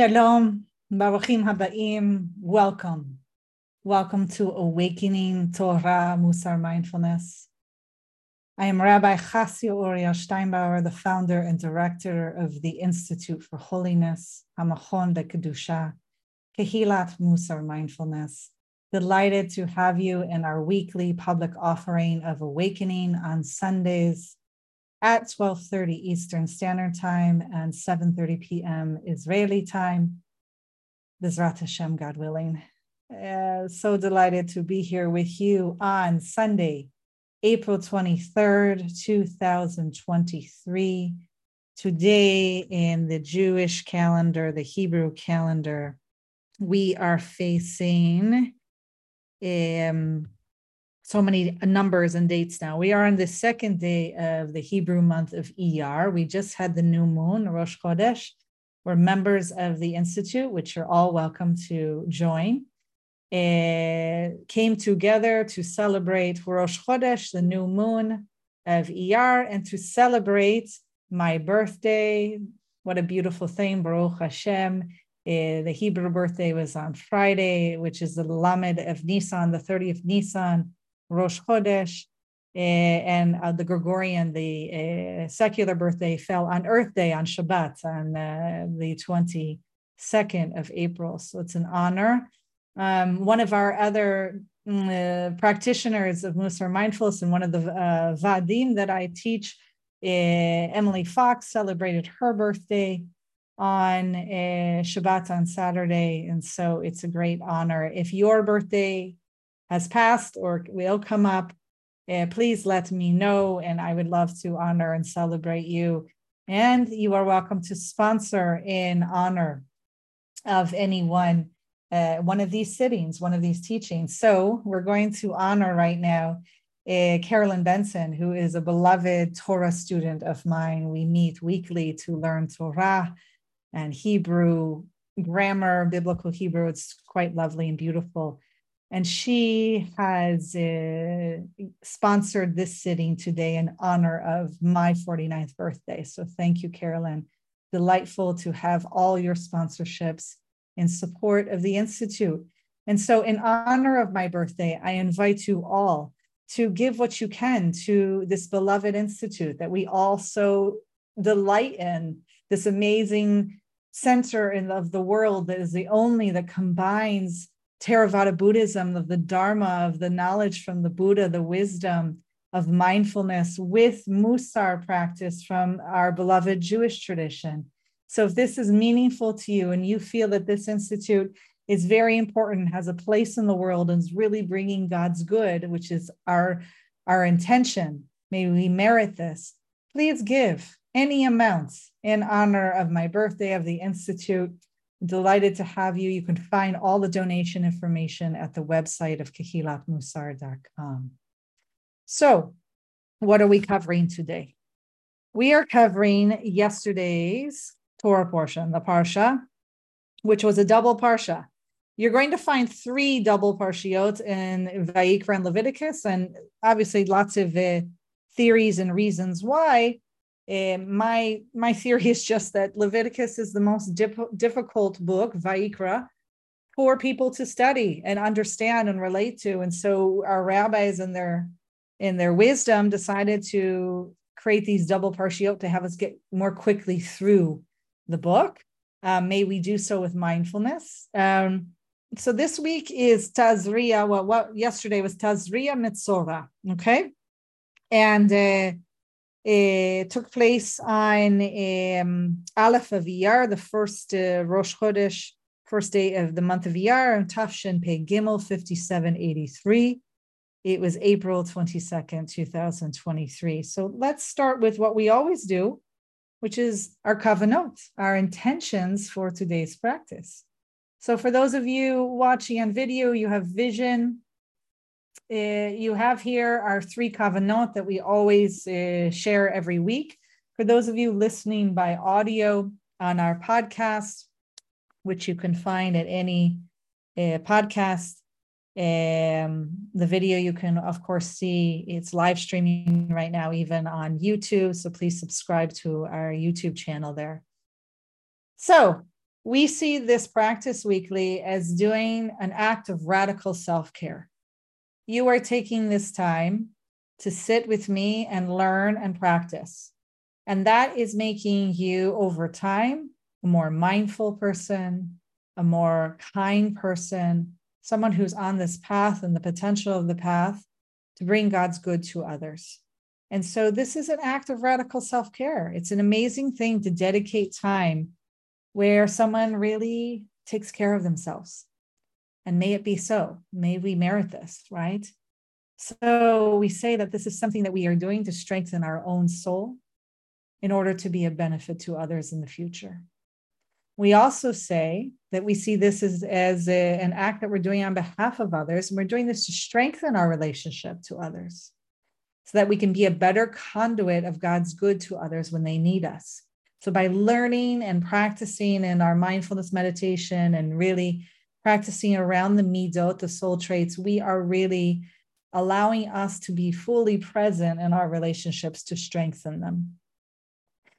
Shalom, Baruchim Habaim, welcome. Welcome to Awakening Torah Mussar Mindfulness. I am Rabbi Chasio Uriel Steinbauer, the founder and director of the Institute for Holiness, Hamachon de Kedusha, Kehilat Mussar Mindfulness. Delighted to have you in our weekly public offering of Awakening on Sundays at 12:30 Eastern Standard Time and 7:30 p.m. Israeli time. Bezrat Hashem, God willing. Uh, so delighted to be here with you on Sunday, April 23rd, 2023. Today, in the Jewish calendar, the Hebrew calendar, we are facing um, so many numbers and dates now. We are on the second day of the Hebrew month of Iyar. We just had the new moon, Rosh Chodesh. We're members of the Institute, which you're all welcome to join. Uh, came together to celebrate Rosh Chodesh, the new moon of Iyar, and to celebrate my birthday. What a beautiful thing, Baruch Hashem. Uh, the Hebrew birthday was on Friday, which is the Lamed of Nisan, the 30th Nisan. Rosh Chodesh, uh, and uh, the Gregorian, the uh, secular birthday fell on Earth Day on Shabbat on uh, the 22nd of April. So it's an honor. Um, one of our other mm, uh, practitioners of Mussar Mindfulness and one of the uh, Vadim that I teach, Emily Fox, celebrated her birthday on Shabbat on Saturday. And so it's a great honor. If your birthday has passed or will come up, uh, please let me know. And I would love to honor and celebrate you. And you are welcome to sponsor in honor of anyone, uh, one of these sittings, one of these teachings. So we're going to honor right now uh, Carolyn Benson, who is a beloved Torah student of mine. We meet weekly to learn Torah and Hebrew grammar, biblical Hebrew. It's quite lovely and beautiful. And she has uh, sponsored this sitting today in honor of my 49th birthday. So thank you, Carolyn. Delightful to have all your sponsorships in support of the Institute. And so, in honor of my birthday, I invite you all to give what you can to this beloved institute that we all so delight in, this amazing center in, of the world that is the only that combines Theravada Buddhism, of the Dharma, of the knowledge from the Buddha, the wisdom of mindfulness with Mussar practice from our beloved Jewish tradition. So, if this is meaningful to you and you feel that this institute is very important, has a place in the world, and is really bringing God's good, which is our, our intention, may we merit this, please give any amounts in honor of my birthday of the Institute Delighted to have you. You can find all the donation information at the website of kahilatmusar.com. So, what are we covering today? We are covering yesterday's Torah portion, the Parsha, which was a double Parsha. You're going to find three double Parshiot in Vayikra and Leviticus, and obviously lots of uh, theories and reasons why. Uh, my my theory is just that Leviticus is the most dip- difficult book, Vayikra, for people to study and understand and relate to. And so our rabbis in their in their wisdom decided to create these double parshiot to have us get more quickly through the book. Um, may we do so with mindfulness. Um, so this week is Tazria. Well, what yesterday was Tazria Metzora. Okay, and uh, it took place on um, Aleph of Iyar, the first uh, Rosh Chodesh, first day of the month of Iyar, and Tav Shin Pei Gimel 5783. It was April 22nd, 2023. So let's start with what we always do, which is our kavanot, our intentions for today's practice. So for those of you watching on video, you have vision, uh, you have here our three kavanot that we always uh, share every week. For those of you listening by audio on our podcast, which you can find at any uh, podcast, um, the video you can, of course, see it's live streaming right now, even on YouTube. So please subscribe to our YouTube channel there. So we see this practice weekly as doing an act of radical self care. You are taking this time to sit with me and learn and practice. And that is making you over time a more mindful person, a more kind person, someone who's on this path and the potential of the path to bring God's good to others. And so this is an act of radical self care. It's an amazing thing to dedicate time where someone really takes care of themselves. And may it be so. May we merit this, right? So we say that this is something that we are doing to strengthen our own soul in order to be a benefit to others in the future. We also say that we see this as, as a, an act that we're doing on behalf of others, and we're doing this to strengthen our relationship to others so that we can be a better conduit of God's good to others when they need us. So, by learning and practicing in our mindfulness meditation and really practicing around the midot, the soul traits, we are really allowing us to be fully present in our relationships to strengthen them.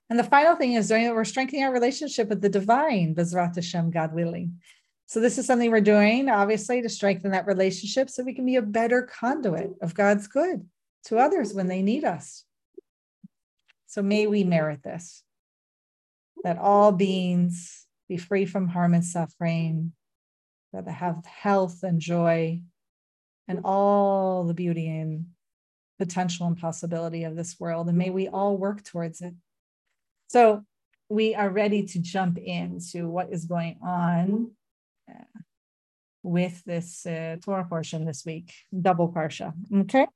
And the final thing is doing that we're strengthening our relationship with the divine, Bezrat Hashem, God willing. So this is something we're doing, obviously, to strengthen that relationship so we can be a better conduit of God's good to others when they need us. So may we merit this, that all beings be free from harm and suffering, that have health and joy, and all the beauty and potential and possibility of this world. And may we all work towards it. So we are ready to jump into what is going on uh, with this uh, Torah portion this week, double parsha. Okay,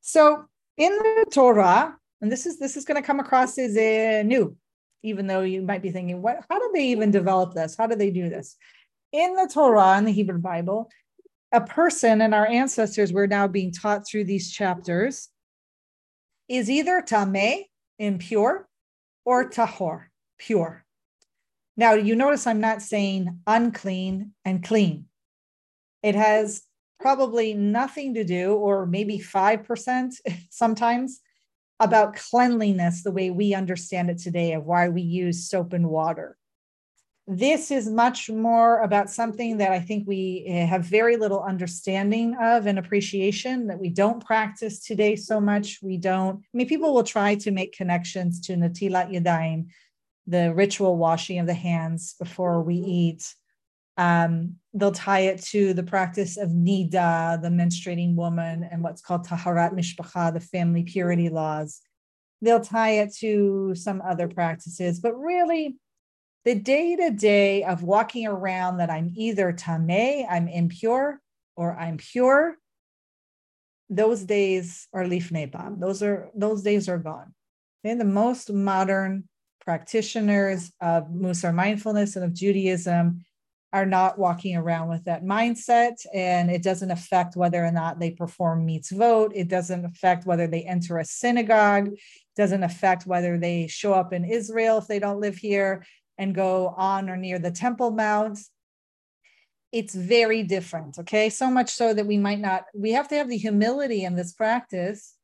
so in the Torah, and this is this is going to come across as uh, new, even though you might be thinking, what? How did they even develop this? How do they do this? In the Torah, in the Hebrew Bible, a person and our ancestors were now being taught through these chapters is either tameh, impure, or tahor, pure. Now, you notice I'm not saying unclean and clean. It has probably nothing to do, or maybe 5% sometimes, about cleanliness the way we understand it today, of why we use soap and water. This is much more about something that I think we eh, have very little understanding of and appreciation that we don't practice today so much. We don't, I mean, people will try to make connections to Natilat Yadayim, the ritual washing of the hands before we eat. Um, they'll tie it to the practice of Nida, the menstruating woman, and what's called Taharat Mishpacha, the family purity laws. They'll tie it to some other practices, but really, the day to day of walking around that I'm either tameh, I'm impure, or I'm pure, those days are lifnei pam. Those are those days are gone. And the most modern practitioners of Mussar mindfulness and of Judaism are not walking around with that mindset, and it doesn't affect whether or not they perform mitzvot. It doesn't affect whether they enter a synagogue. It doesn't affect whether they show up in Israel if they don't live here and go on or near the Temple Mount. It's very different. Okay. So much so that we might not, we have to have the humility in this practice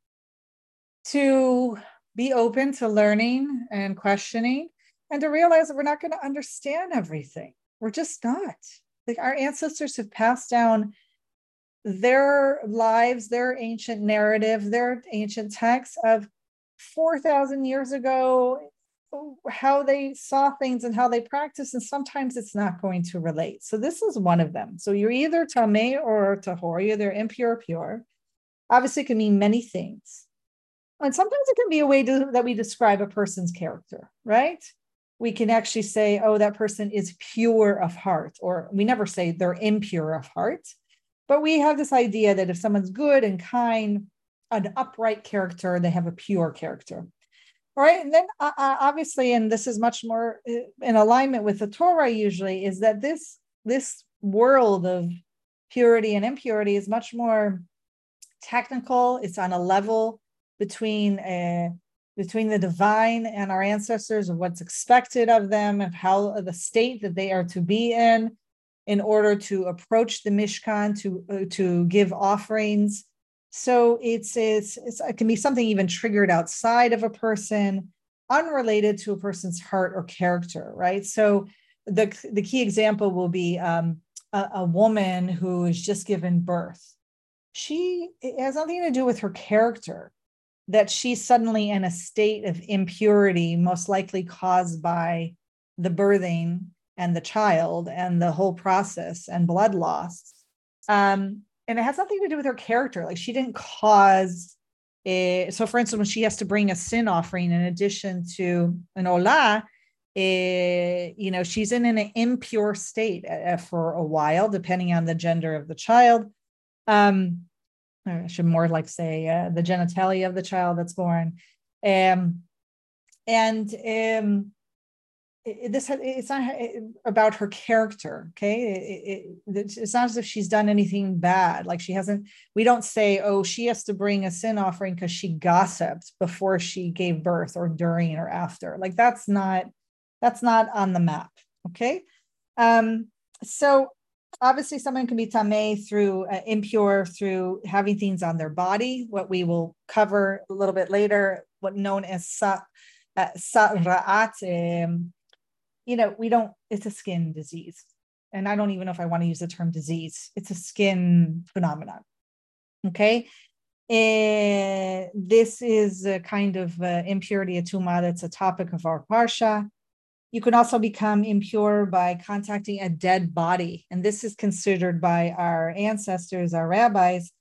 to be open to learning and questioning and to realize that we're not going to understand everything. We're just not. Like our ancestors have passed down their lives, their ancient narrative, their ancient texts of 4,000 years ago how they saw things and how they practice, and sometimes it's not going to relate. So this is one of them. So you're either tame or tahor, you're either impure or pure. Obviously, it can mean many things. And sometimes it can be a way to, that we describe a person's character, right? We can actually say, oh, that person is pure of heart, or we never say they're impure of heart. But we have this idea that if someone's good and kind, an upright character, they have a pure character right? And then uh, uh, obviously and this is much more uh, in alignment with the torah usually is that this this world of purity and impurity is much more technical. It's on a level between uh, between the divine and our ancestors of what's expected of them of how the state that they are to be in in order to approach the mishkan to uh, to give offerings so it's, it's, it's it can be something even triggered outside of a person, unrelated to a person's heart or character, right? So the the key example will be um, a, a woman who is just given birth. She has nothing to do with her character that she's suddenly in a state of impurity, most likely caused by the birthing and the child and the whole process and blood loss. Um, and it has nothing to do with her character. Like she didn't cause a, so for instance, when she has to bring a sin offering in addition to an olah, uh, you know, she's in an impure state uh, for a while, depending on the gender of the child. Um, I should more like say uh, the genitalia of the child that's born. Um, and um, it, this it's not about her character okay? It, it, it's not as if she's done anything bad. Like she hasn't we don't say oh she has to bring a sin offering because she gossiped before she gave birth or during or after. Like that's not that's not on the map okay? Um so obviously someone can be tame through uh, impure through having things on their body what we will cover a little bit later what known as sa, uh, tzara'at um, you know, we don't, it's a skin disease. And I don't even know if I want to use the term disease, it's a skin phenomenon. Okay. And eh, this is a kind of uh, impurity atuma that's a topic of our parsha. You can also become impure by contacting a dead body. And this is considered by our ancestors, our rabbis,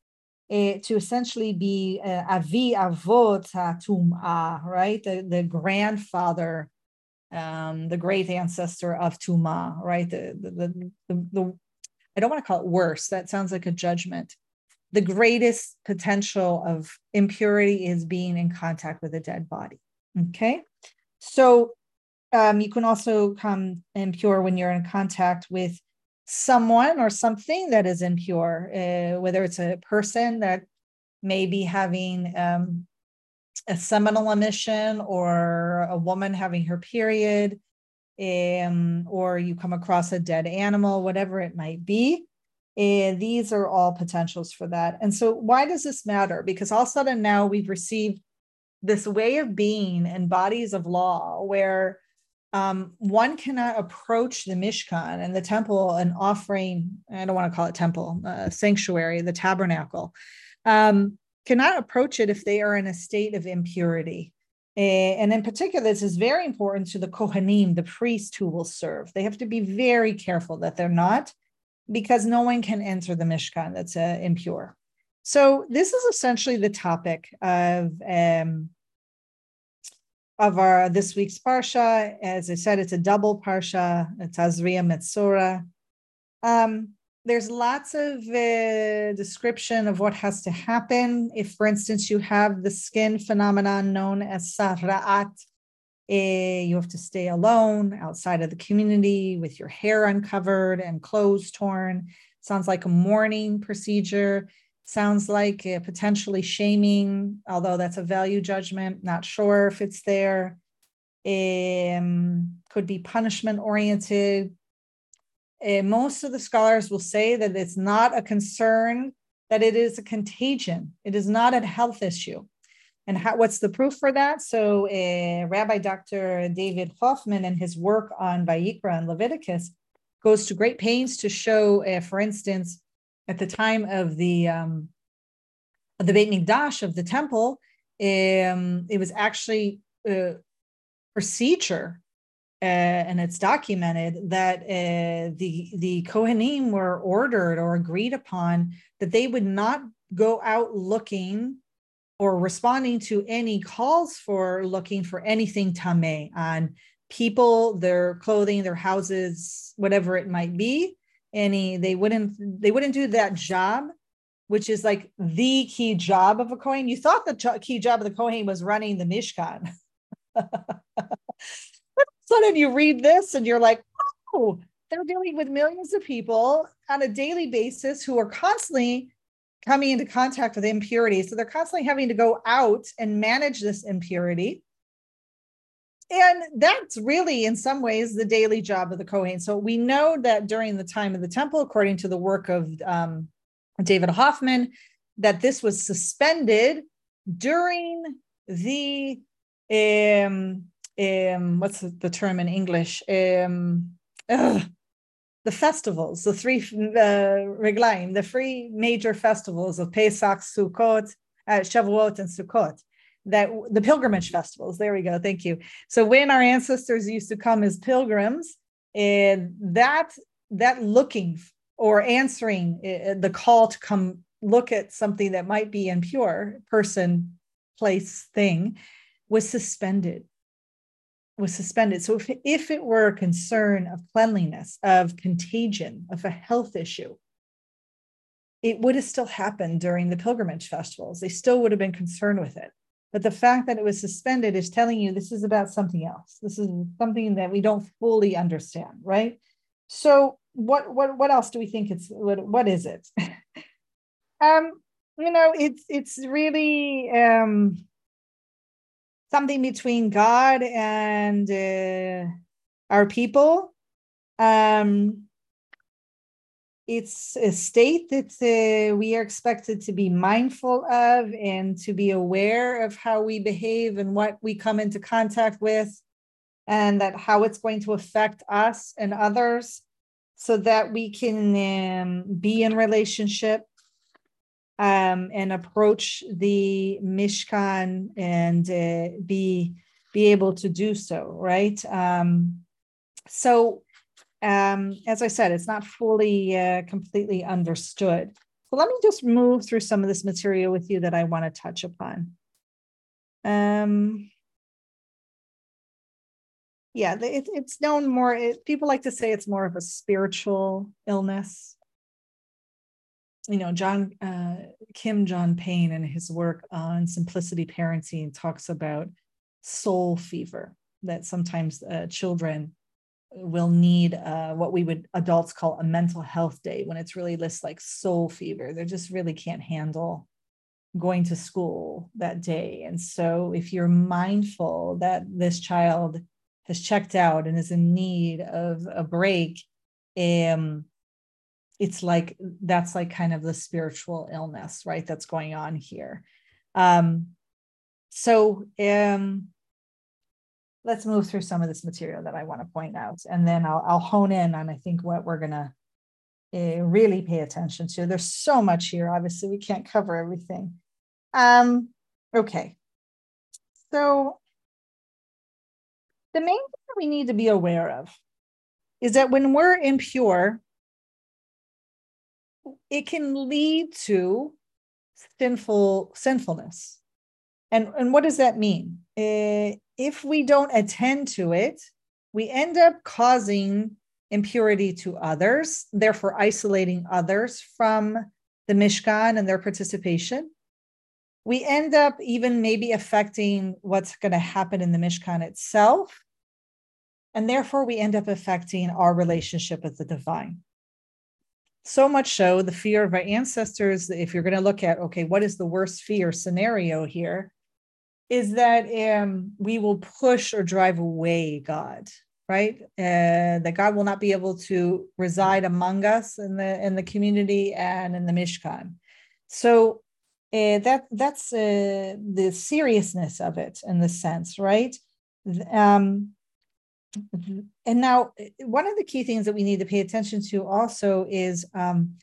uh, to essentially be uh, avi avot tum'ah, right? The, the grandfather um, the great ancestor of Tuma, right? The, the, the, the, I don't want to call it worse. That sounds like a judgment. The greatest potential of impurity is being in contact with a dead body. Okay. So um, you can also come impure when you're in contact with someone or something that is impure, uh, whether it's a person that may be having um, a seminal emission or a woman having her period, um, or you come across a dead animal, whatever it might be. And these are all potentials for that. And so, why does this matter? Because all of a sudden now we've received this way of being and bodies of law where um, one cannot approach the Mishkan and the temple and offering, I don't want to call it temple, uh, sanctuary, the tabernacle, um, cannot approach it if they are in a state of impurity. And in particular, this is very important to the Kohanim, the priest who will serve. They have to be very careful that they're not, because no one can enter the Mishkan that's uh, impure. So this is essentially the topic of um, of our this week's parsha. As I said, it's a double parsha. It's Tazria Metzora. Um, there's lots of uh, description of what has to happen. If, for instance, you have the skin phenomenon known as tzara'at, uh, you have to stay alone outside of the community with your hair uncovered and clothes torn. Sounds like a mourning procedure. Sounds like uh, potentially shaming, although that's a value judgment. Not sure if it's there. Um, could be punishment oriented, uh, most of the scholars will say that it's not a concern, that it is a contagion. It is not a health issue. And how, what's the proof for that? So, uh, Rabbi Dr. David Hoffman, and his work on Vayikra and Leviticus, goes to great pains to show, uh, for instance, at the time of the um, of the Beit Mikdash of the temple, um, it was actually a procedure uh, and it's documented that uh, the the Kohanim were ordered or agreed upon that they would not go out looking or responding to any calls for looking for anything tame on people, their clothing, their houses, whatever it might be. Any they wouldn't they wouldn't do that job, which is like the key job of a Kohen. You thought the key job of the Kohen was running the Mishkan. sudden you read this and you're like, oh, they're dealing with millions of people on a daily basis who are constantly coming into contact with impurity. So they're constantly having to go out and manage this impurity. And that's really, in some ways, the daily job of the Kohen. So we know that during the time of the temple, according to the work of um, David Hoffman, that this was suspended during the um, um, what's the term in English? Um, ugh, the festivals, the three uh, regalim, the three major festivals of Pesach, Sukkot, uh, Shavuot, and Sukkot. That the pilgrimage festivals. There we go. Thank you. So when our ancestors used to come as pilgrims, and that that looking or answering uh, the call to come look at something that might be impure, person, place, thing, was suspended was suspended. So if, if it were a concern of cleanliness, of contagion, of a health issue, it would have still happened during the pilgrimage festivals. They still would have been concerned with it. But the fact that it was suspended is telling you this is about something else. This is something that we don't fully understand, right? So what what what else do we think it's what what is it? um, you know, it's it's really um something between God and uh, our people. Um, it's a state that uh, we are expected to be mindful of and to be aware of how we behave and what we come into contact with, and that how it's going to affect us and others, so that we can um, be in relationship um, and approach the Mishkan and uh, be be able to do so, right? Um, so, um, as I said, it's not fully uh, completely understood. So let me just move through some of this material with you that I want to touch upon. Um, yeah, it, it's known more. It, people like to say it's more of a spiritual illness you know, John uh, Kim John Payne in his work on simplicity parenting talks about soul fever that sometimes uh, children will need uh, what we would adults call a mental health day when it's really this like soul fever. They just really can't handle going to school that day. And so if you're mindful that this child has checked out and is in need of a break, um, it's like that's like kind of the spiritual illness right that's going on here. Um so um let's move through some of this material that i want to point out and then i'll, I'll hone in on i think what we're going to uh, really pay attention to. There's so much here obviously we can't cover everything. Um okay. So the main thing that we need to be aware of is that when we're impure it can lead to sinful sinfulness. And, and what does that mean? Uh, if we don't attend to it, we end up causing impurity to others, therefore isolating others from the Mishkan and their participation. We end up even maybe affecting what's going to happen in the Mishkan itself. And therefore, we end up affecting our relationship with the divine. So much so, the fear of our ancestors, if you're going to look at, okay, what is the worst fear scenario here, is that um, we will push or drive away God, right? Uh, that God will not be able to reside among us in the in the community and in the Mishkan. So uh, that that's uh, the seriousness of it in the sense, right? Um, and now, one of the key things that we need to pay attention to also is um,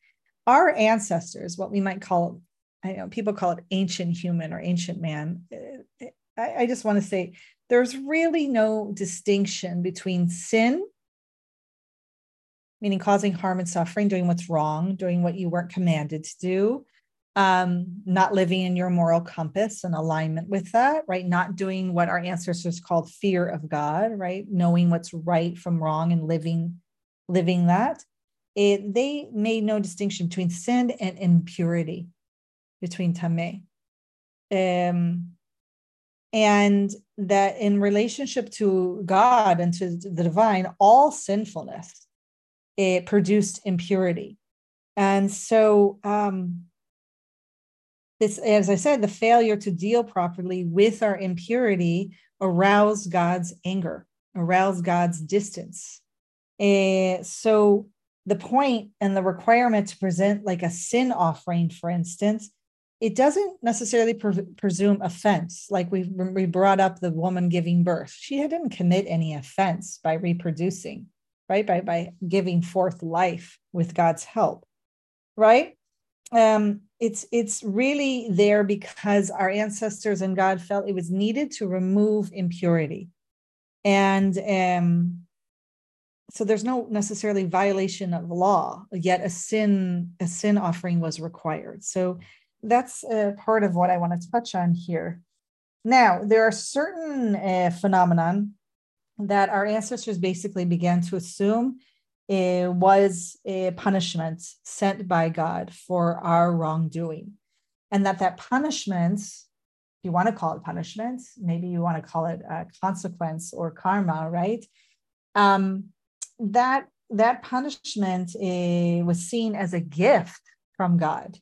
our ancestors, what we might call, I know people call it ancient human or ancient man. Uh, I, I just want to say there's really no distinction between sin, meaning causing harm and suffering, doing what's wrong, doing what you weren't commanded to do, um, not living in your moral compass and alignment with that, right? Not doing what our ancestors called fear of God, right? Knowing what's right from wrong and living, living that. It, they made no distinction between sin and impurity, between tameh. Um, and that in relationship to God and to the divine, all sinfulness it produced impurity. And so um, this, as I said, the failure to deal properly with our impurity aroused God's anger, aroused God's distance. Uh, so the point and the requirement to present like a sin offering, for instance, it doesn't necessarily pre- presume offense. Like we we brought up the woman giving birth, she didn't commit any offense by reproducing. right? By by giving forth life with God's help, right? Um, it's it's really there because our ancestors and God felt it was needed to remove impurity, and um, so there's no necessarily violation of law, yet a sin a sin offering was required. So that's a part of what I want to touch on here. Now, there are certain uh, phenomenon that our ancestors basically began to assume it was a punishment sent by God for our wrongdoing. And that that punishment, if you want to call it punishment, maybe you want to call it a consequence or karma, right? Um, that that punishment uh, was seen as a gift from God.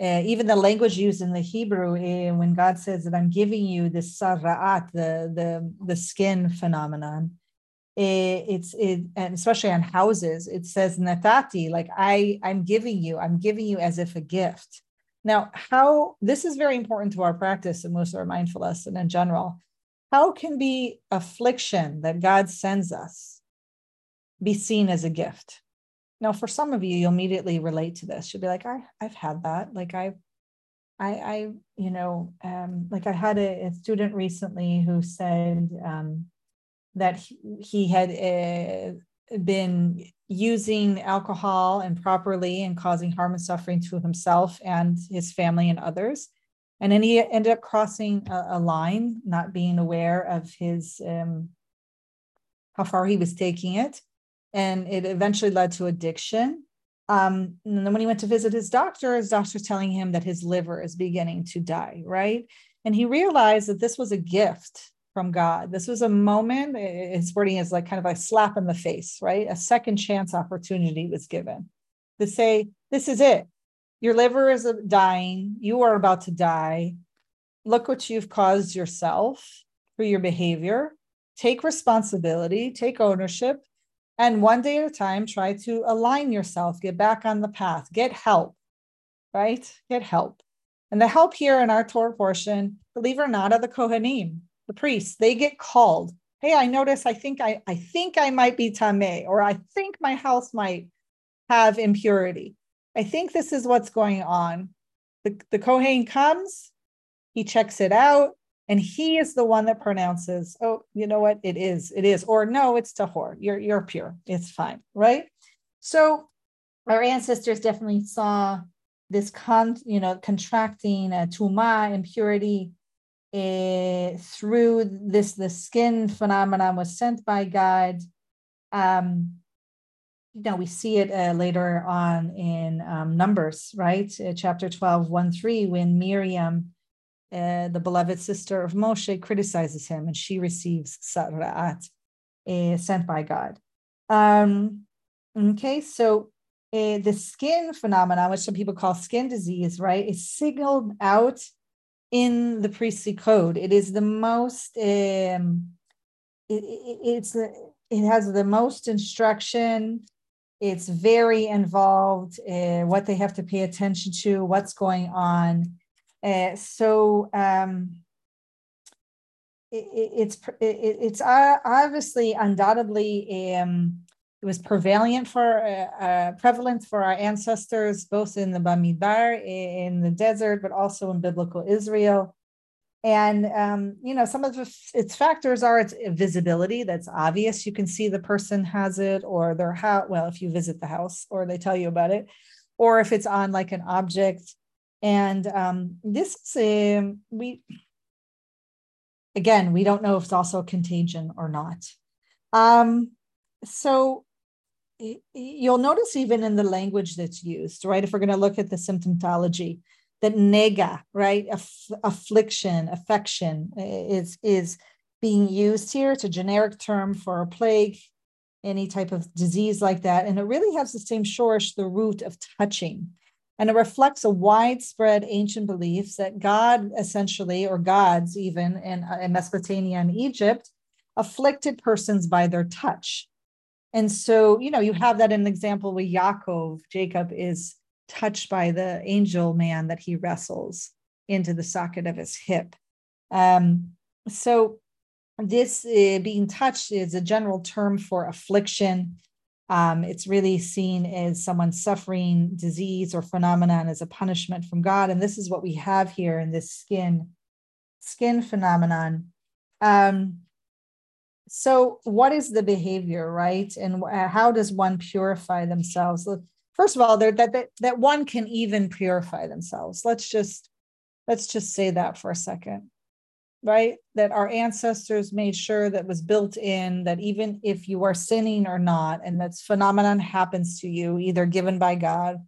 Uh, even the language used in the Hebrew, uh, when God says that I'm giving you this tzara'at, the, the, the skin phenomenon, it's it, and especially on houses, it says natati, like I, I'm giving you, I'm giving you as if a gift. Now, how this is very important to our practice and most of our mindfulness and in general. How can be affliction that God sends us be seen as a gift? Now, for some of you, you'll immediately relate to this. You'll be like, I, I've had that. Like I, I, I, you know, um, like I had a, a student recently who said um, that he, had uh, been using alcohol improperly and causing harm and suffering to himself and his family and others. And then he ended up crossing a, a line, not being aware of his um, how far he was taking it and it eventually led to addiction. Um, and then when he went to visit his doctor, his doctor's telling him that his liver is beginning to die, right? And he realized that this was a gift from God. This was a moment, his wording is like kind of a slap in the face, right? A second chance opportunity was given to say, This is it. Your liver is uh, dying. You are about to die. Look what you've caused yourself through your behavior. Take responsibility, take ownership, and one day at a time try to align yourself get back on the path get help right get help and the help here in our torah portion believe it or not are the kohanim the priests they get called hey i notice i think i i think i might be tameh or i think my house might have impurity. I think this is what's going on. The, the kohen comes he checks it out and he is the one that pronounces oh you know what? It is it is or no it's tahor. You're you're pure. It's fine right? So our ancestors definitely saw this con you know contracting a tuma impurity uh, through this the skin phenomenon was sent by god um you know we see it uh, later on in um, numbers right uh, chapter 12 1 3 when miriam uh, the beloved sister of Moshe criticizes him and she receives tzara'at uh, sent by God. Um, okay, so uh, the skin phenomenon, which some people call skin disease, right, is signaled out in the priestly code. It is the most, um, it, it, it's it has the most instruction. It's very involved, uh, what they have to pay attention to, what's going on. Uh, so um, it, it's it, it's obviously undoubtedly um, it was prevalent for uh, uh, prevalent for our ancestors both in the Bamidbar in the desert but also in biblical Israel. And um, you know some of its factors are its visibility that's obvious. You can see the person has it, or their house. Well, if you visit the house, or they tell you about it, or if it's on like an object and um, this is we again we don't know if it's also a contagion or not. Um, so you'll notice even in the language that's used, right? If we're going to look at the symptomatology, that nega, right, Aff- affliction, affection is is being used here. It's a generic term for a plague, any type of disease like that, and it really has the same shorish, the root of touching and it reflects a widespread ancient beliefs that God essentially, or gods even in, uh, in Mesopotamia and Egypt, afflicted persons by their touch. And so, you know, you have that in an example with Yaakov. Jacob is touched by the angel man that he wrestles into the socket of his hip. Um, so, this uh, being touched is a general term for affliction Um, it's really seen as someone suffering disease or phenomenon as a punishment from God. And this is what we have here in this skin skin phenomenon. Um, so, what is the behavior, right? And how does one purify themselves? First of all, that that that one can even purify themselves. Let's just let's just say that for a second right? That our ancestors made sure that was built in that even if you are sinning or not, and that phenomenon happens to you, either given by God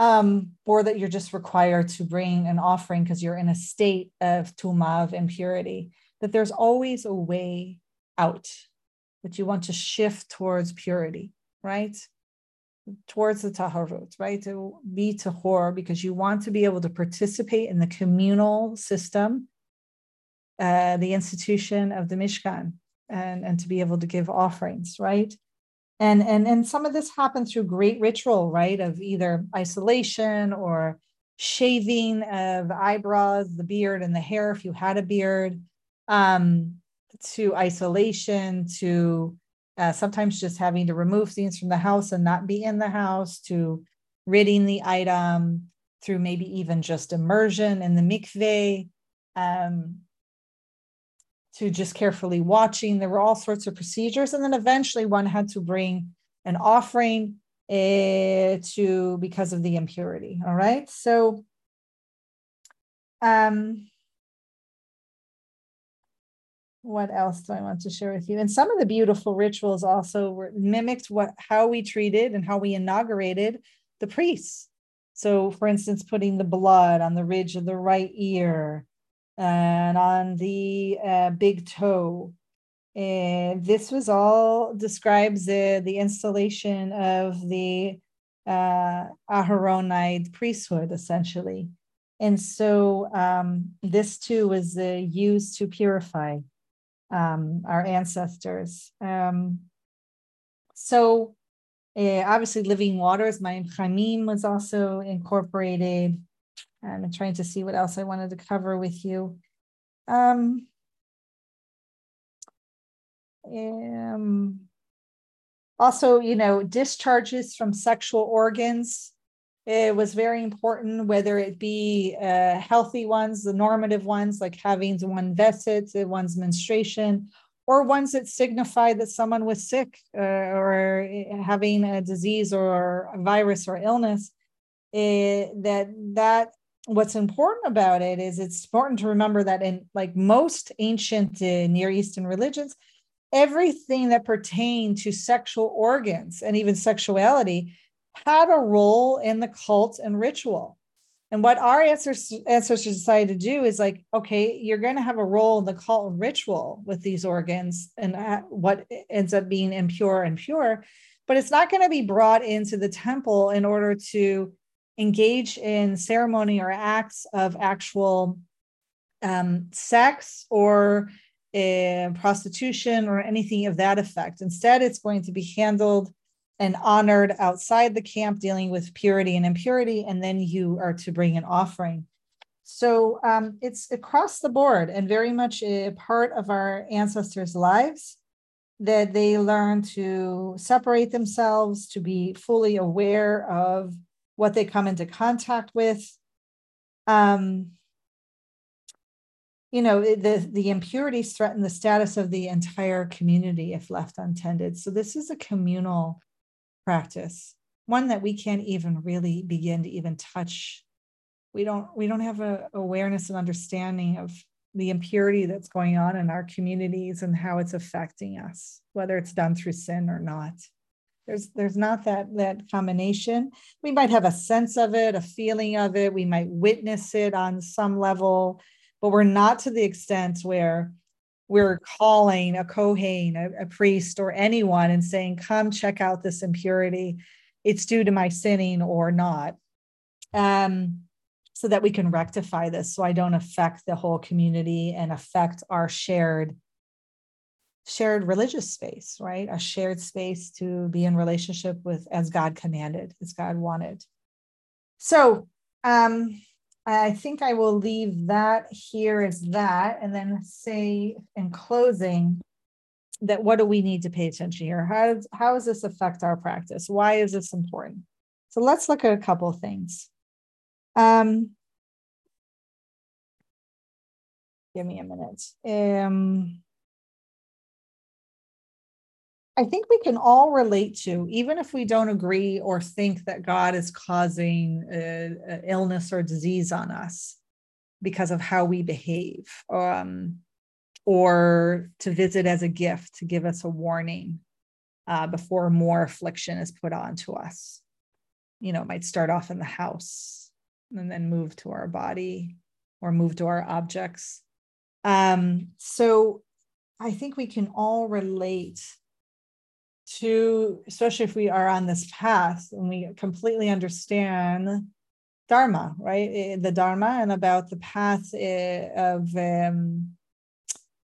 um, or that you're just required to bring an offering because you're in a state of tuma, of impurity, that there's always a way out, that you want to shift towards purity, right? Towards the taharut, right? To be tahor, because you want to be able to participate in the communal system uh, the institution of the Mishkan and, and to be able to give offerings, right? And, and, and some of this happened through great ritual, right? Of either isolation or shaving of eyebrows, the beard, and the hair if you had a beard, um, to isolation, to uh, sometimes just having to remove things from the house and not be in the house, to ridding the item, through maybe even just immersion in the mikveh. Um, to just carefully watching. There were all sorts of procedures. And then eventually one had to bring an offering uh, to because of the impurity. All right. So um what else do I want to share with you? And some of the beautiful rituals also were mimicked what how we treated and how we inaugurated the priests. So, for instance, putting the blood on the ridge of the right ear, and on the uh, big toe. And this was all describes the, the installation of the uh, Aharonite priesthood, essentially. And so um, this too was uh, used to purify um, our ancestors. Um, so uh, obviously, living waters, Mayim Chamim was also incorporated. I'm trying to see what else I wanted to cover with you. Um, um, also, you know, discharges from sexual organs. It was very important, whether it be uh, healthy ones, the normative ones, like having one vesset, one's menstruation, or ones that signify that someone was sick uh, or having a disease or a virus or illness. It, that that what's important about it is it's important to remember that in like most ancient uh, Near Eastern religions, everything that pertained to sexual organs and even sexuality had a role in the cult and ritual. And what our ancestors, decided to do is like, okay, you're going to have a role in the cult and ritual with these organs and what ends up being impure and pure, but it's not going to be brought into the temple in order to engage in ceremony or acts of actual um, sex or uh, prostitution or anything of that effect. Instead, it's going to be handled and honored outside the camp, dealing with purity and impurity, and then you are to bring an offering. So um, it's across the board and very much a part of our ancestors' lives that they learn to separate themselves, to be fully aware of what they come into contact with. Um, you know, the, the impurities threaten the status of the entire community if left untended. So, this is a communal practice, one that we can't even really begin to even touch. We don't we don't have a awareness and understanding of the impurity that's going on in our communities and how it's affecting us, whether it's done through sin or not. There's there's not that that combination. We might have a sense of it a feeling of it. We might witness it on some level but we're not to the extent where we're calling a kohen a, a priest or anyone and saying come check out this impurity it's due to my sinning or not um so that we can rectify this so i don't affect the whole community and affect our shared shared religious space, right? A shared space to be in relationship with as God commanded, as God wanted. So um, I think I will leave that here as that, and then say in closing that what do we need to pay attention here? How, does, how does this affect our practice? Why is this important? So let's look at a couple things. Um, give me a minute. Um, I think we can all relate to, even if we don't agree or think that God is causing uh, illness or disease on us because of how we behave, um, or to visit as a gift to give us a warning uh, before more affliction is put onto us. You know, it might start off in the house and then move to our body or move to our objects. Um, so I think we can all relate to, especially if we are on this path and we completely understand Dharma, right? The Dharma and about the path eh, of um,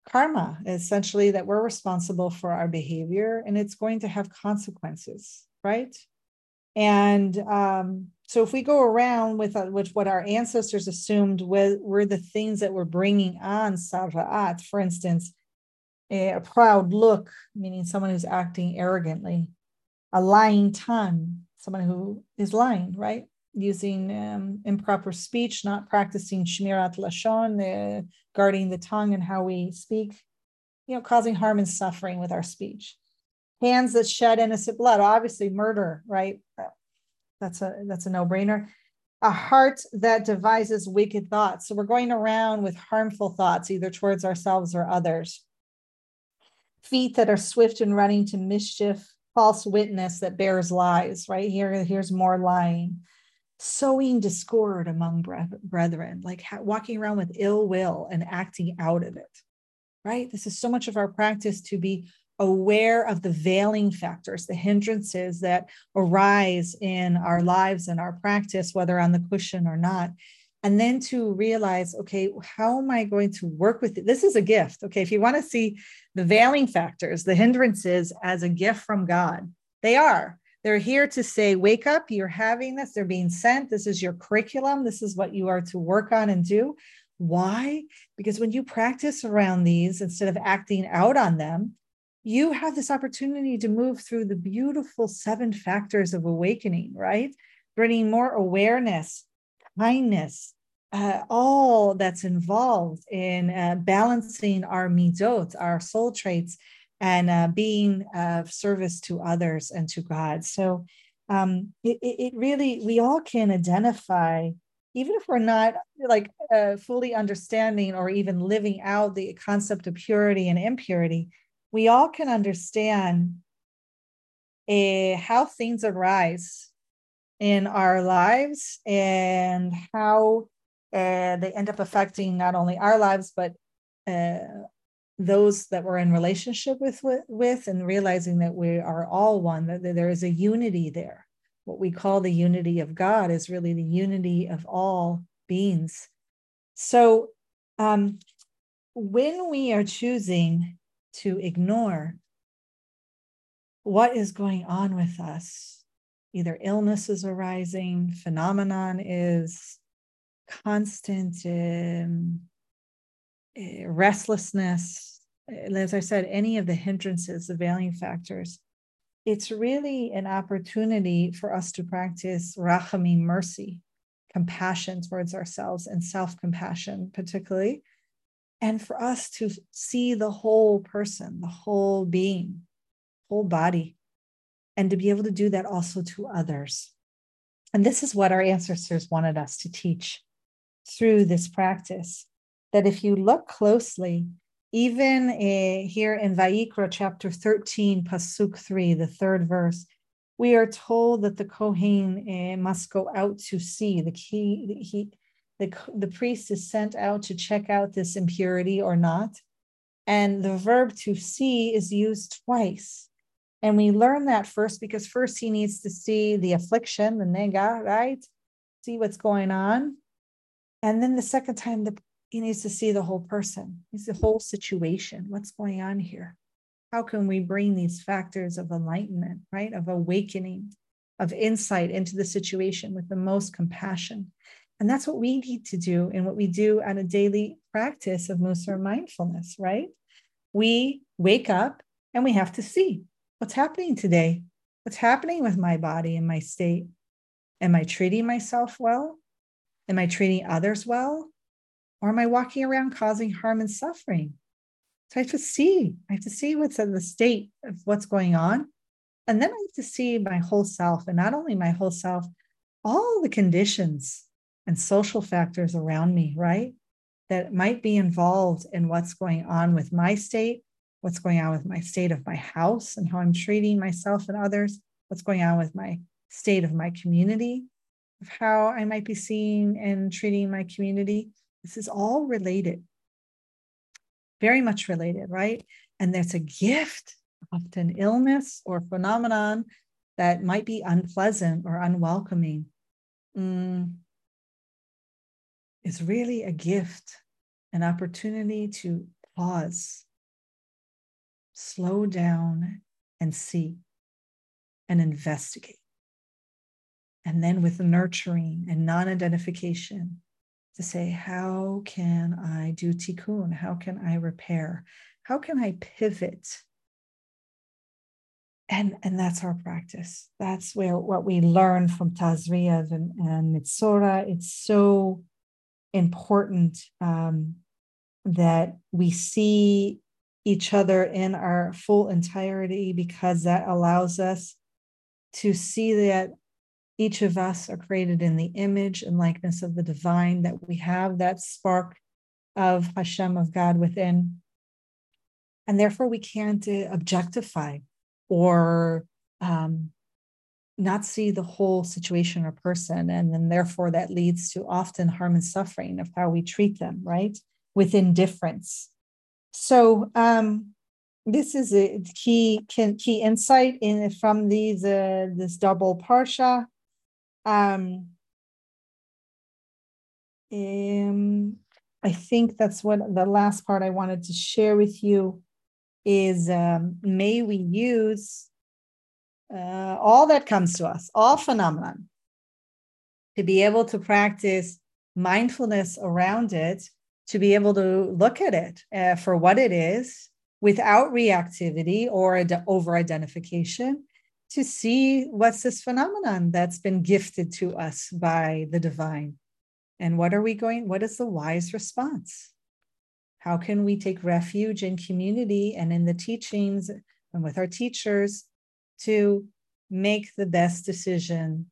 karma, essentially, that we're responsible for our behavior and it's going to have consequences, right? And um, so if we go around with, uh, with what our ancestors assumed were, were the things that were bringing on tzara'at, for instance, a proud look, meaning someone who's acting arrogantly, a lying tongue, someone who is lying, right? Using um, improper speech, not practicing shmirat lashon, uh, guarding the tongue and how we speak, you know, causing harm and suffering with our speech. Hands that shed innocent blood, obviously murder, right? That's a that's a no-brainer. A heart that devises wicked thoughts. So we're going around with harmful thoughts, either towards ourselves or others feet that are swift in running to mischief, false witness that bears lies, right? Here, here's more lying. Sowing discord among brethren, like walking around with ill will and acting out of it, right? This is so much of our practice to be aware of the veiling factors, the hindrances that arise in our lives and our practice, whether on the cushion or not, and then to realize okay how am i going to work with it this is a gift okay if you want to see the veiling factors the hindrances as a gift from god. They are. They're here to say wake up you're having this they're being sent this is your curriculum this is what you are to work on and do. Why? Because when you practice around these instead of acting out on them you have this opportunity to move through the beautiful seven factors of awakening right? Bringing more awareness kindness, uh, all that's involved in uh, balancing our midot, our soul traits, and uh, being of service to others and to God. So um, it, it really, we all can identify, even if we're not like uh, fully understanding or even living out the concept of purity and impurity, we all can understand uh, how things arise in our lives and how they end up affecting not only our lives but uh, those that we're in relationship with, with, with and realizing that we are all one that there is a unity there. What we call the unity of god is really the unity of all beings. So um, when we are choosing to ignore what is going on with us either illness is arising, phenomenon is constant um, eh, restlessness. As I said, any of the hindrances, the veiling factors, it's really an opportunity for us to practice rachamim, mercy, compassion towards ourselves, and self compassion, particularly. And for us to see the whole person, the whole being, whole body, and to be able to do that also to others. And this is what our ancestors wanted us to teach through this practice that if you look closely, even uh, here in Vayikra chapter 13, Pasuk 3, the third verse, we are told that the Kohen uh, must go out to see. The key, he, the, the priest is sent out to check out this impurity or not. And the verb to see is used twice. And we learn that first because first he needs to see the affliction, the nega, right? See what's going on. And then the second time, the, he needs to see the whole person, he's the whole situation. What's going on here? How can we bring these factors of enlightenment, right? Of awakening, of insight into the situation with the most compassion. And that's what we need to do and what we do on a daily practice of Mussar mindfulness, right? We wake up And we have to see what's happening today. What's happening with my body and my state? Am I treating myself well? Am I treating others well? Or am I walking around causing harm and suffering? So I have to see, I have to see what's in the state of what's going on. And then I have to see my whole self, and not only my whole self, all the conditions and social factors around me, right? That might be involved in what's going on with my state, what's going on with my state of my house and how I'm treating myself and others, what's going on with my state of my community, of how I might be seeing and treating my community. This is all related, very much related, right? And that's a gift, often illness or phenomenon that might be unpleasant or unwelcoming. Mm, is really a gift, an opportunity to pause, slow down, and see and investigate. And then with nurturing and non identification, to say, how can I do tikkun? How can I repair? How can I pivot? And, and that's our practice. That's where what we learn from Tazria and, and. It's so important um, that we see each other in our full entirety because that allows us to see that each of us are created in the image and likeness of the divine, that we have that spark of Hashem, of God within. And therefore, we can't uh, objectify or um, not see the whole situation or person. And then, therefore, that leads to often harm and suffering of how we treat them, right? With indifference. So, um, this is a key key insight in from these uh, this double parsha. Um, um, I think that's what the last part I wanted to share with you is um, may we use uh, all that comes to us, all phenomenon, to be able to practice mindfulness around it, to be able to look at it uh, for what it is without reactivity or ad- over identification, to see what's this phenomenon that's been gifted to us by the divine. And what are we going, what is the wise response? How can we take refuge in community and in the teachings and with our teachers to make the best decision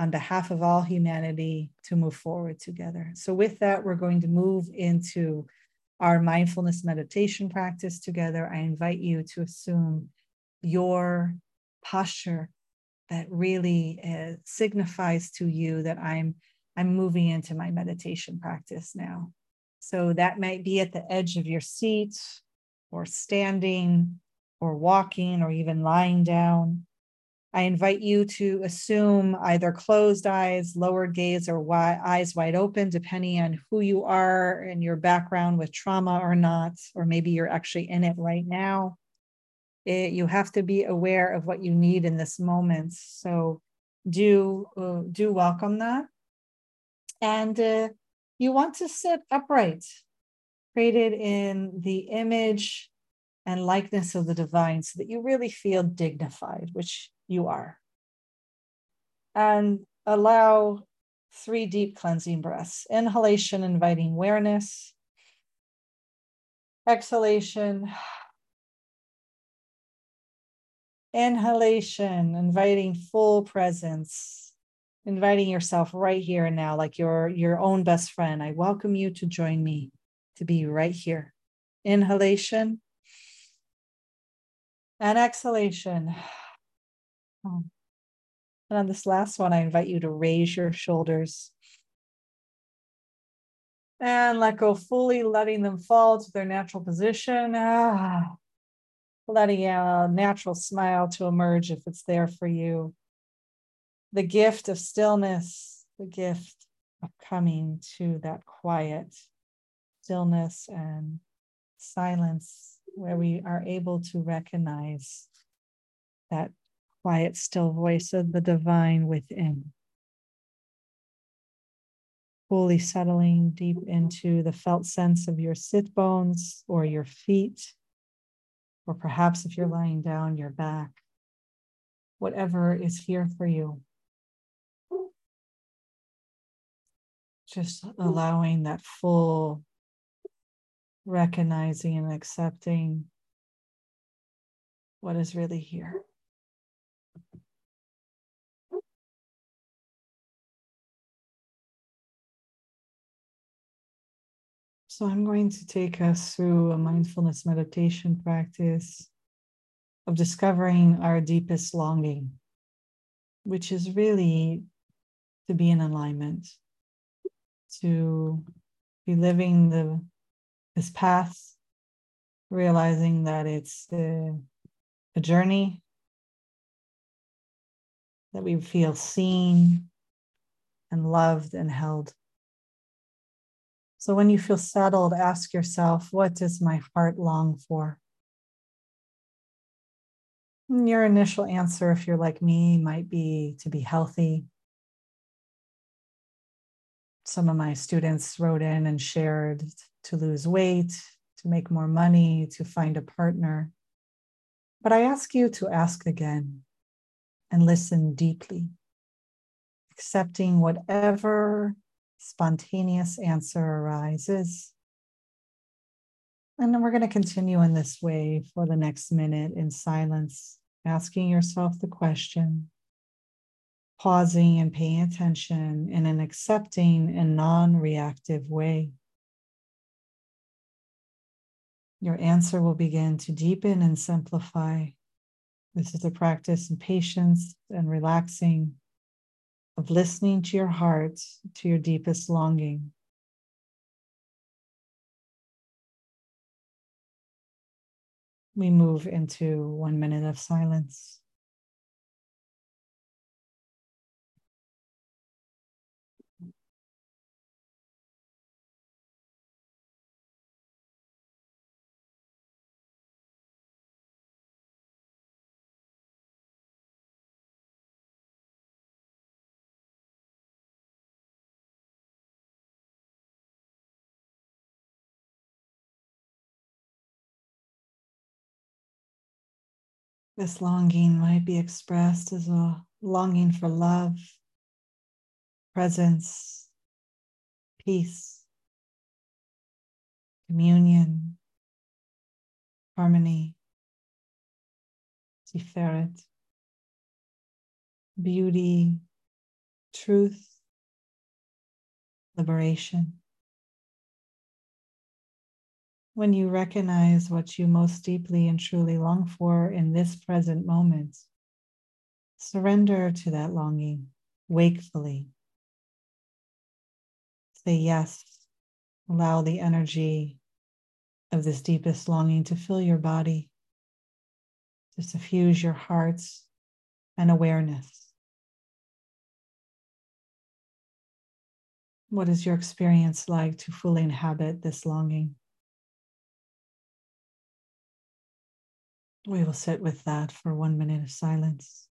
on behalf of all humanity to move forward together. So, with that, we're going to move into our mindfulness meditation practice together. I invite you to assume your posture that really uh, signifies to you that I'm I'm moving into my meditation practice now. So that might be at the edge of your seat or standing or walking or even lying down. I invite you to assume either closed eyes, lowered gaze, or wi- eyes wide open, depending on who you are and your background with trauma or not, or maybe you're actually in it right now. It, you have to be aware of what you need in this moment. So do uh, do welcome that, and uh, you want to sit upright, created in the image and likeness of the divine so that you really feel dignified, which you are. And allow three deep cleansing breaths inhalation, inviting awareness, exhalation, inhalation, inviting full presence. Inviting yourself right here and now, like your, your own best friend. I welcome you to join me to be right here. Inhalation, and exhalation. And on this last one, I invite you to raise your shoulders and let go fully, letting them fall to their natural position. Ah, letting a natural smile to emerge if it's there for you. The gift of stillness, the gift of coming to that quiet stillness and silence where we are able to recognize that quiet, still voice of the divine within. Fully settling deep into the felt sense of your sit bones or your feet or perhaps if you're lying down, your back, whatever is here for you. Just allowing that full recognizing and accepting what is really here. So I'm going to take us through a mindfulness meditation practice of discovering our deepest longing, which is really to be in alignment, to be living the this path, realizing that it's a, a journey, that we feel seen and loved and held. So when you feel settled, ask yourself, what does my heart long for? And your initial answer, if you're like me, might be to be healthy. Some of my students wrote in and shared to lose weight, to make more money, to find a partner. But I ask you to ask again and listen deeply, accepting whatever spontaneous answer arises. And then we're going to continue in this way for the next minute in silence, asking yourself the question, pausing and paying attention in an accepting and non reactive way. Your answer will begin to deepen and simplify. This is a practice in patience and relaxing of listening to your heart, to your deepest longing. We move into one minute of silence. This longing might be expressed as a longing for love, presence, peace, communion, harmony, tiferet, beauty, truth, liberation when you recognize what you most deeply and truly long for in this present moment, surrender to that longing wakefully. Say yes. Allow the energy of this deepest longing to fill your body, to suffuse your hearts and awareness. What is your experience like to fully inhabit this longing? We will sit with that for one minute of silence.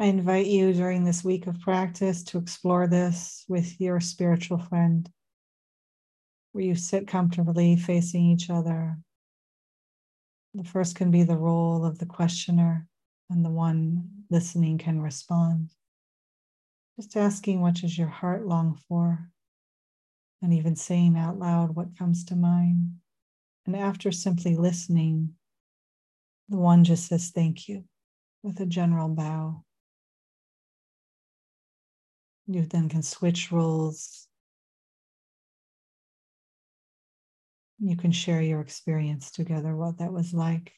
I invite you during this week of practice to explore this with your spiritual friend, where you sit comfortably facing each other. The first can be the role of the questioner, and the one listening can respond. Just asking what does your heart long for, and even saying out loud what comes to mind. And after simply listening, the one just says thank you with a general bow. You then can switch roles. You can share your experience together, what that was like.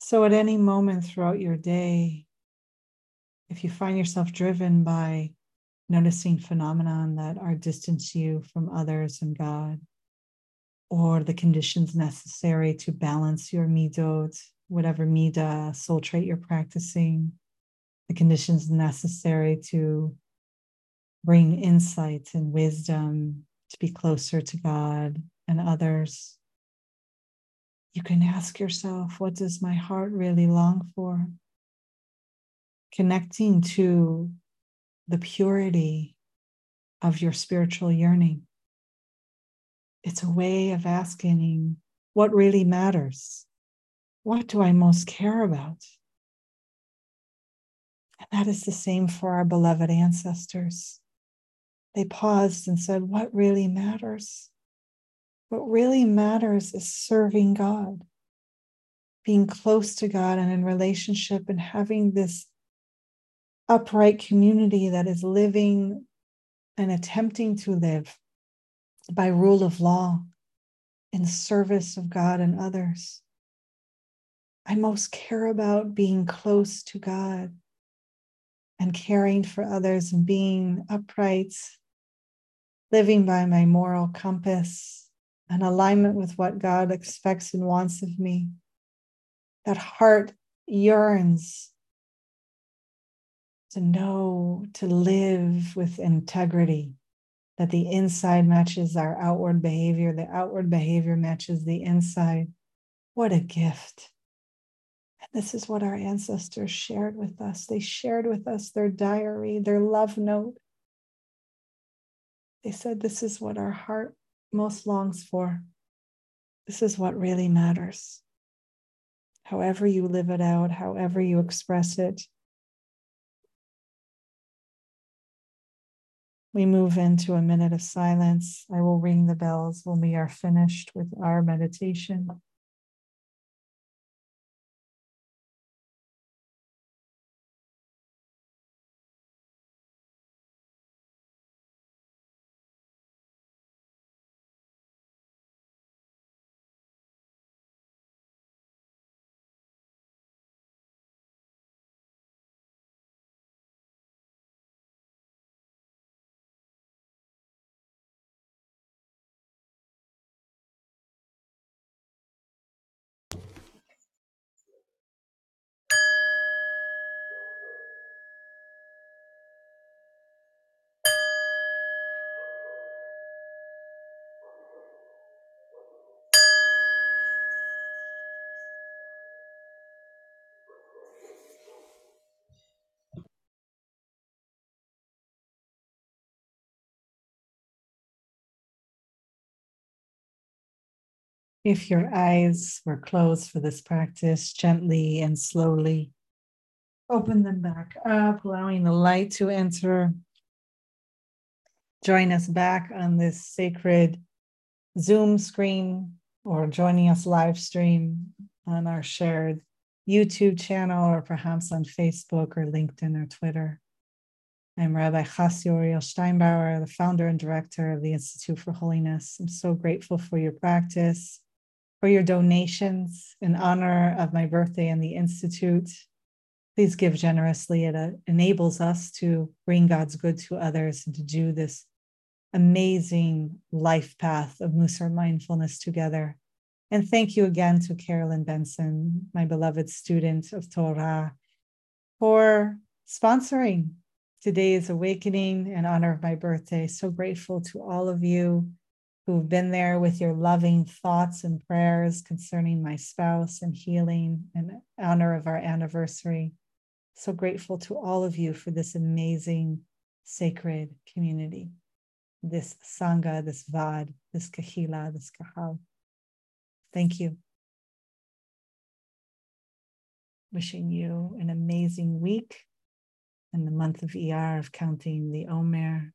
So, at any moment throughout your day, if you find yourself driven by noticing phenomenon that are distance you from others and God, or the conditions necessary to balance your midot whatever mida, soul trait you're practicing, the conditions necessary to bring insight and wisdom to be closer to God and others. You can ask yourself, what does my heart really long for? Connecting to the purity of your spiritual yearning. It's a way of asking what really matters. What do I most care about? And that is the same for our beloved ancestors. They paused and said, What really matters? What really matters is serving God, being close to God and in relationship, and having this upright community that is living and attempting to live by rule of law in service of God and others. I most care about being close to God and caring for others and being upright, living by my moral compass, and alignment with what God expects and wants of me. That heart yearns to know, to live with integrity, that the inside matches our outward behavior, the outward behavior matches the inside. What a gift. This is what our ancestors shared with us. They shared with us their diary, their love note. They said, This is what our heart most longs for. This is what really matters. However, you live it out, however, you express it, we move into a minute of silence. I will ring the bells when we are finished with our meditation. If your eyes were closed for this practice, gently and slowly open them back up, allowing the light to enter. Join us back on this sacred Zoom screen or joining us live stream on our shared YouTube channel or perhaps on Facebook or LinkedIn or Twitter. I'm Rabbi Chasya-Uriel Steinbauer, the founder and director of the Institute for Holiness. I'm so grateful for your practice for your donations in honor of my birthday and the Institute. Please give generously. It uh, enables us to bring God's good to others and to do this amazing life path of Mussar mindfulness together. And thank you again to Carolyn Benson, my beloved student of Torah, for sponsoring today's awakening in honor of my birthday. So grateful to all of you who've been there with your loving thoughts and prayers concerning my spouse and healing in honor of our anniversary. So grateful to all of you for this amazing sacred community, this Sangha, this Vad, this Kehila, this Kahal. Thank you. Wishing you an amazing week and the month of Iyar of counting the Omer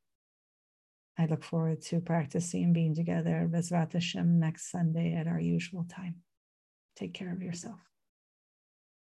I look forward to practicing and being together Bezrat Hashem next Sunday at our usual time. Take care of yourself.